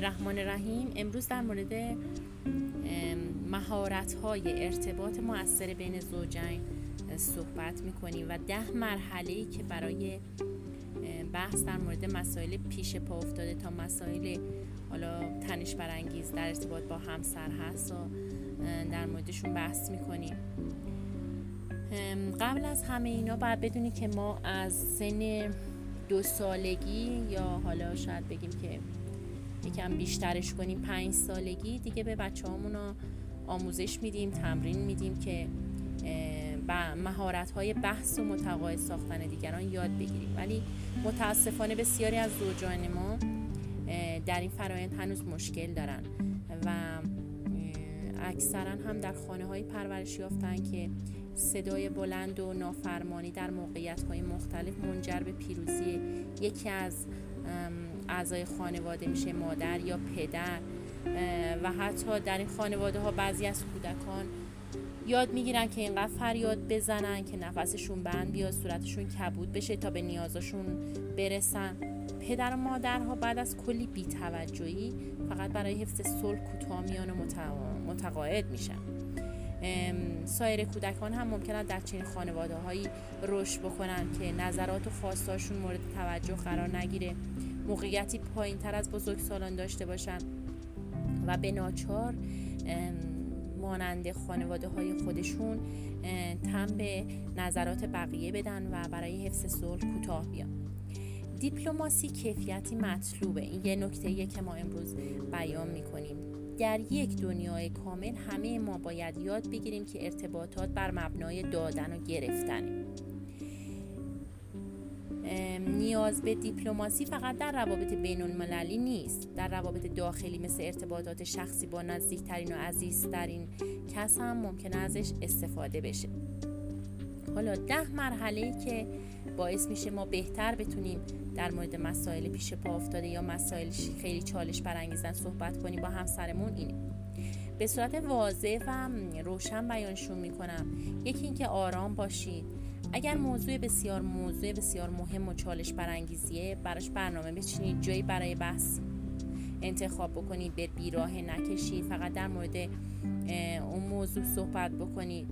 الرحمن الرحیم امروز در مورد مهارت های ارتباط مؤثر بین زوجین صحبت می‌کنیم و ده مرحله که برای بحث در مورد مسائل پیش پا افتاده تا مسائل حالا تنش برانگیز در ارتباط با همسر هست و در موردشون بحث می‌کنیم. قبل از همه اینا باید بدونی که ما از سن دو سالگی یا حالا شاید بگیم که یکم بیشترش کنیم پنج سالگی. دیگه به بچه آموزش میدیم تمرین میدیم که مهارت های بحث و متقاعد ساختن دیگران یاد بگیریم. ولی متاسفانه بسیاری از زوجان ما در این فرایند هنوز مشکل دارن و اکثرا هم در خانه های پرورش یافتن که صدای بلند و نافرمانی در موقعیت های مختلف منجر به پیروزی یکی از اعضای خانواده میشه مادر یا پدر و حتی در این خانواده ها بعضی از کودکان یاد می‌گیرن که اینقدر فریاد بزنن که نفسشون بند بیاد صورتشون کبود بشه تا به نیازشون برسن. پدر و مادرها بعد از کلی بیتوجهی فقط برای حفظ صلح کوتاه میان و متقاعد میشن. سایر کودکان هم ممکنه در چنین خانواده هایی رشد بکنن که نظرات و خواستاشون مورد توجه قرار نگیره. موقعیتی پایین تر از بزرگ سالان داشته باشن و به ناچار مانند خانواده های خودشون تم به نظرات بقیه بدن و برای حفظ صلح کوتاه بیان. دیپلماسی کیفیتی مطلوبه. این یه نکته که ما امروز بیان می‌کنیم. در یک دنیای کامل همه ما باید یاد بگیریم که ارتباطات بر مبنای دادن و گرفتنه. نیاز به دیپلماسی فقط در روابط بین المللی نیست. در روابط داخلی مثل ارتباطات شخصی با نزدیکترین و عزیزترین کس هم ممکن ازش استفاده بشه. حالا ده مرحله که باعث میشه ما بهتر بتونیم در مورد مسائل پیش پا افتاده یا مسائل خیلی چالش برانگیزن صحبت کنیم با همسرمون اینه. به صورت واضح و روشن بیانشون می‌کنم. یکی اینکه آرام باشید. اگر موضوع بسیار موضوع بسیار مهم و چالش برانگیزیه براش برنامه بچینید. جایی برای بحث انتخاب بکنید. به بیراه نکشید. فقط در مورد اون موضوع صحبت بکنید.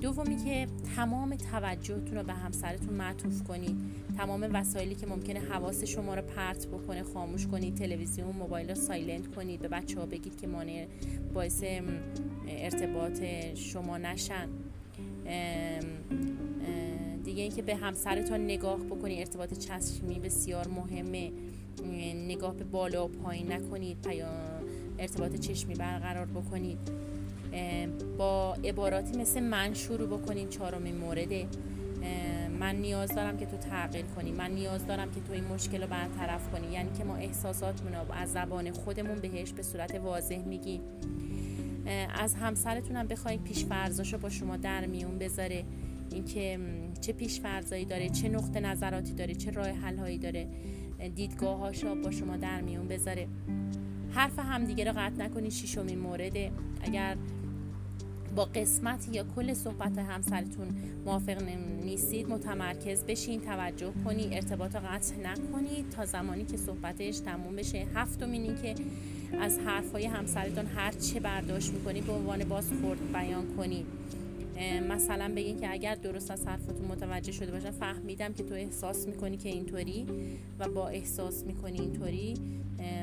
دومی که تمام توجهتون رو به همسرتون معطوف کنید. تمام وسایلی که ممکنه حواس شما رو پرت بکنه خاموش کنید. تلویزیون موبایل رو سایلنت کنید. به بچه ها بگید که مانع باعث ارتباط شما نشن. اینکه به همسرتان نگاه بکنید ارتباط چشمی بسیار مهمه. نگاه به بالا و پایین نکنید ارتباط چشمی برقرار بکنید. با عباراتی مثل من شروع بکنید چهارمین مورد. من نیاز دارم که تو تغییر کنی. من نیاز دارم که تو این مشکل رو برطرف کنی. یعنی که ما احساساتمون رو از زبان خودمون بهش به صورت واضح میگیم. از همسرتون هم بخواید پیش رو با شما در میون بذاره. اینکه چه پیش فرضایی داره چه نقطه نظراتی داره چه راه حل هایی داره دیدگاهاشو با شما در میون بذاره. حرف همدیگه رو قطع نکنید شیشمین مورد اگر با قسمت یا کل صحبت همسرتون موافق نیستید متمرکز بشین توجه کنید ارتباط قطع نکنید تا زمانی که صحبتش تموم بشه. هفتمینی که از حرفهای همسرتون هر چه برداشت می‌کنید به عنوان بازخورد بیان کنید مثلا بگین که اگر درست از حرفتون متوجه شده باشم فهمیدم که تو احساس می‌کنی که اینطوری و با احساس می‌کنی اینطوری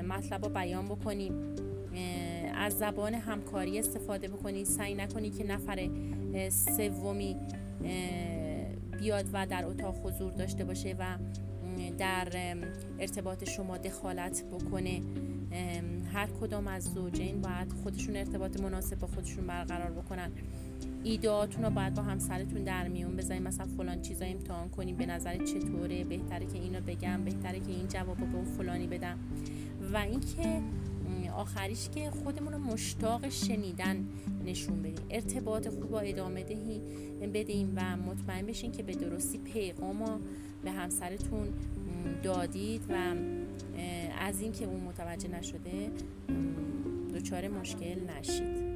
مطلب رو بیان بکنی. از زبان همکاری استفاده بکنی. سعی نکنی که نفر سومی بیاد و در اتاق حضور داشته باشه و در ارتباط شما دخالت بکنه. هر کدام از زوجین باید خودشون ارتباط مناسب با خودشون برقرار بکنن. ایدهاتون رو باید با همسرتون در میون بذاریم مثلا فلان چیزا امتحان کنیم به نظر چطوره؟ بهتره که اینو بگم بهتره که این جواب به اون فلانی بدم. و اینکه آخریش که خودمون رو مشتاق شنیدن نشون بدیم. ارتباط خوب با ادامه دهی بدیم و مطمئن بشین که به درستی پیغام به همسرتون دادید و از اینکه اون متوجه نشده دچار مشکل نشید.